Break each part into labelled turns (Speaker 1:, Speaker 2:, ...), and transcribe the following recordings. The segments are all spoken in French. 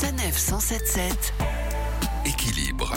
Speaker 1: Sanef 177 Équilibre.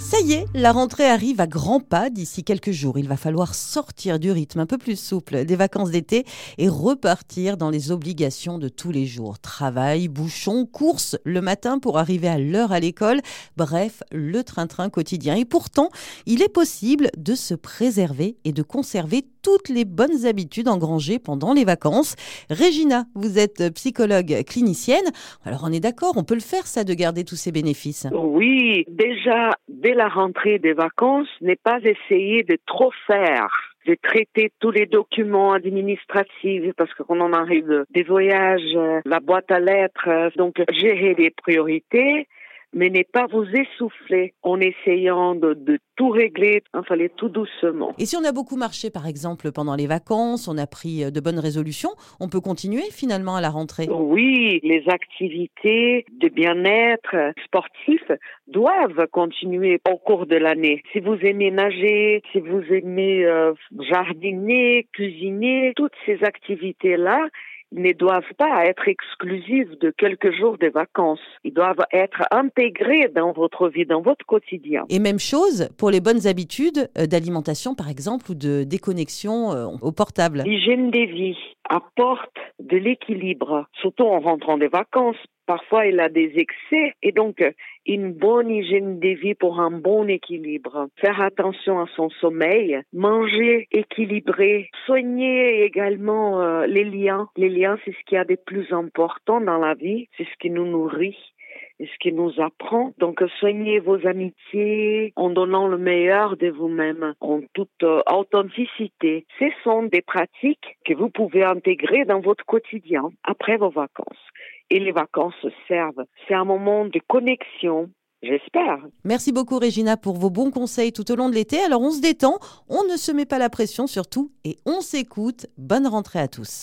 Speaker 2: Ça y est, la rentrée arrive à grands pas d'ici quelques jours. Il va falloir sortir du rythme un peu plus souple des vacances d'été et repartir dans les obligations de tous les jours. Travail, bouchons, courses le matin pour arriver à l'heure à l'école. Bref, le train-train quotidien. Et pourtant, il est possible de se préserver et de conserver toutes les bonnes habitudes engrangées pendant les vacances. Régina, vous êtes psychologue clinicienne. Alors on est d'accord, on peut le faire ça de garder tous ces bénéfices?
Speaker 3: Oui, déjà, dès la rentrée des vacances, n'est pas essayer de trop faire de traiter tous les documents administratifs parce qu'on en arrive des voyages, la boîte à lettres, donc gérer les priorités mais n'est pas vous essouffler en essayant de, tout régler, enfin, aller tout doucement.
Speaker 2: Et si on a beaucoup marché, par exemple, pendant les vacances, on a pris euh, de bonnes résolutions, on peut continuer finalement à la rentrée?
Speaker 3: Oui, les activités de bien-être sportif doivent continuer au cours de l'année. Si vous aimez nager, si vous aimez euh, jardiner, cuisiner, toutes ces activités-là, ne doivent pas être exclusives de quelques jours de vacances. Ils doivent être intégrés dans votre vie, dans votre quotidien.
Speaker 2: Et même chose pour les bonnes habitudes euh, d'alimentation, par exemple, ou de déconnexion euh, au portable.
Speaker 3: L'hygiène des vies apporte de l'équilibre, surtout en rentrant des vacances. Parfois, il a des excès et donc une bonne hygiène de vie pour un bon équilibre. Faire attention à son sommeil, manger équilibré, soigner également euh, les liens. Les liens, c'est ce qui a de plus important dans la vie, c'est ce qui nous nourrit et ce qui nous apprend. Donc, soignez vos amitiés en donnant le meilleur de vous-même, en toute euh, authenticité. Ce sont des pratiques que vous pouvez intégrer dans votre quotidien après vos vacances. Et les vacances servent. C'est un moment de connexion, J'espère.
Speaker 2: Merci beaucoup Régina pour vos bons conseils tout au long de l'été. Alors on se détend, on ne se met pas la pression surtout et on s'écoute. Bonne rentrée à tous.